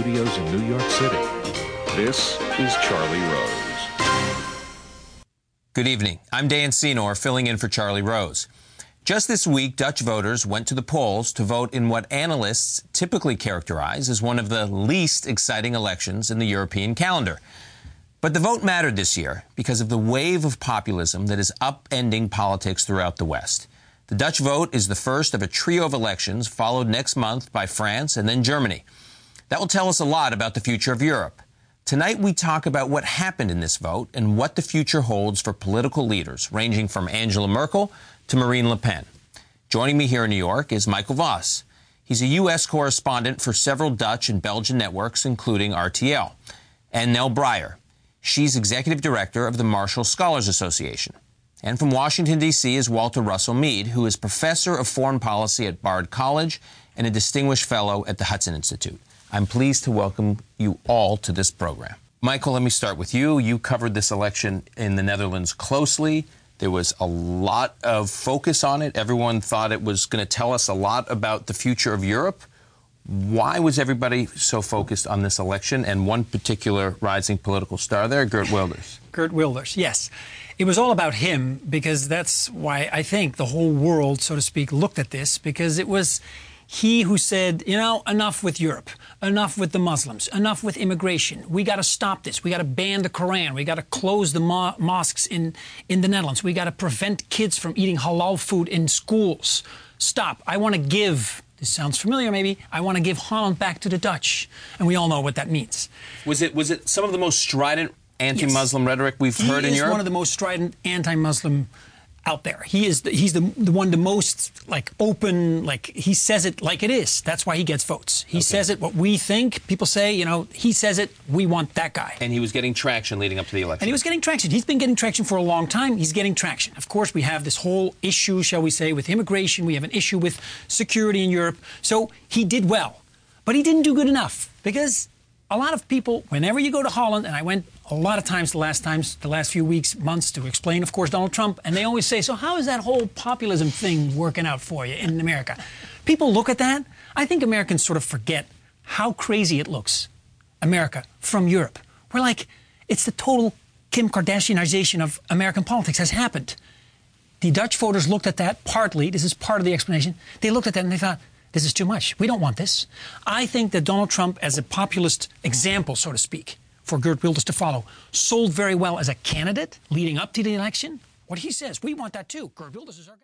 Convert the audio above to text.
studios in New York City, this is Charlie Rose. Good evening. I'm Dan Senor, filling in for Charlie Rose. Just this week, Dutch voters went to the polls to vote in what analysts typically characterize as one of the least exciting elections in the European calendar. But the vote mattered this year because of the wave of populism that is upending politics throughout the West. The Dutch vote is the first of a trio of elections followed next month by France and then Germany. That will tell us a lot about the future of Europe. Tonight we talk about what happened in this vote and what the future holds for political leaders, ranging from Angela Merkel to Marine Le Pen. Joining me here in New York is Michael Vos. He's a U.S. correspondent for several Dutch and Belgian networks, including RTL. And Nell Breyer. She's executive director of the Marshall Scholars Association. And from Washington, D.C. is Walter Russell Mead, who is professor of foreign policy at Bard College and a distinguished fellow at the Hudson Institute. I'm pleased to welcome you all to this program. Michael, let me start with you. You covered this election in the Netherlands closely. There was a lot of focus on it. Everyone thought it was going to tell us a lot about the future of Europe. Why was everybody so focused on this election and one particular rising political star there, Gert Wilders? Geert Wilders, yes. It was all about him because that's why I think the whole world, so to speak, looked at this because it was he who said, you know, enough with Europe, enough with the Muslims, enough with immigration. We got to stop this. We got to ban the Quran. We got to close the mo- mosques in, in the Netherlands. We got to prevent kids from eating halal food in schools. Stop. I want to give. This sounds familiar, maybe. I want to give Holland back to the Dutch, and we all know what that means. Was it was it some of the most strident anti-Muslim yes. rhetoric we've he heard in Europe? One of the most strident anti-Muslim out there. He is the, he's the, the one the most like open like he says it like it is. That's why he gets votes. He okay. says it what we think. People say, you know, he says it, we want that guy. And he was getting traction leading up to the election. And he was getting traction. He's been getting traction for a long time. He's getting traction. Of course, we have this whole issue, shall we say, with immigration. We have an issue with security in Europe. So he did well. But he didn't do good enough because a lot of people, whenever you go to Holland, and I went a lot of times the last times, the last few weeks, months to explain, of course, Donald Trump, and they always say, "So how is that whole populism thing working out for you in America?" People look at that. I think Americans sort of forget how crazy it looks, America from Europe. We're like, it's the total Kim Kardashianization of American politics has happened. The Dutch voters looked at that partly. This is part of the explanation. They looked at that and they thought, this is too much. We don't want this. I think that Donald Trump, as a populist example, so to speak, for Geert Wilders to follow, sold very well as a candidate leading up to the election. What he says, we want that too. Geert Wilders is our guy.